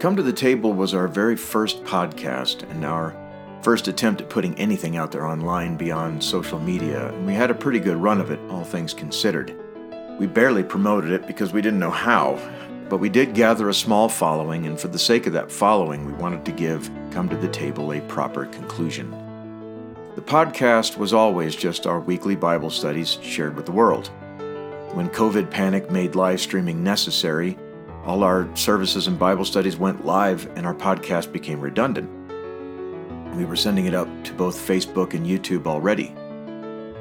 Come to the Table was our very first podcast and our first attempt at putting anything out there online beyond social media, and we had a pretty good run of it, all things considered. We barely promoted it because we didn't know how, but we did gather a small following, and for the sake of that following, we wanted to give Come to the Table a proper conclusion. The podcast was always just our weekly Bible studies shared with the world. When COVID panic made live streaming necessary, all our services and Bible studies went live, and our podcast became redundant. We were sending it up to both Facebook and YouTube already.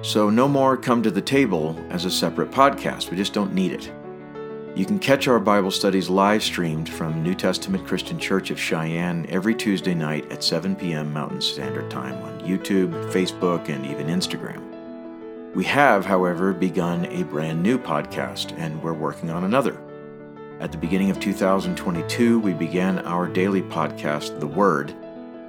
So, no more Come to the Table as a separate podcast. We just don't need it. You can catch our Bible studies live streamed from New Testament Christian Church of Cheyenne every Tuesday night at 7 p.m. Mountain Standard Time on YouTube, Facebook, and even Instagram. We have, however, begun a brand new podcast, and we're working on another. At the beginning of 2022, we began our daily podcast, The Word,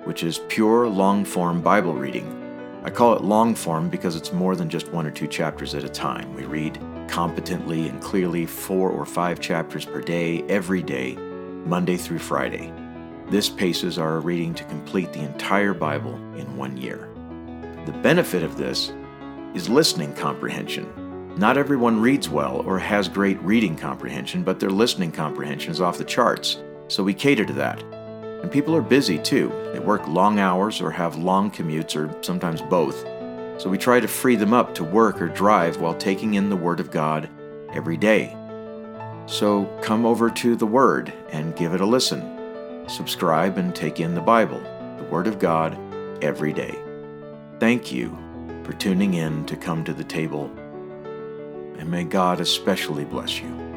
which is pure long form Bible reading. I call it long form because it's more than just one or two chapters at a time. We read competently and clearly four or five chapters per day, every day, Monday through Friday. This paces our reading to complete the entire Bible in one year. The benefit of this is listening comprehension. Not everyone reads well or has great reading comprehension, but their listening comprehension is off the charts, so we cater to that. And people are busy too. They work long hours or have long commutes or sometimes both. So we try to free them up to work or drive while taking in the Word of God every day. So come over to the Word and give it a listen. Subscribe and take in the Bible, the Word of God, every day. Thank you for tuning in to come to the table and may God especially bless you.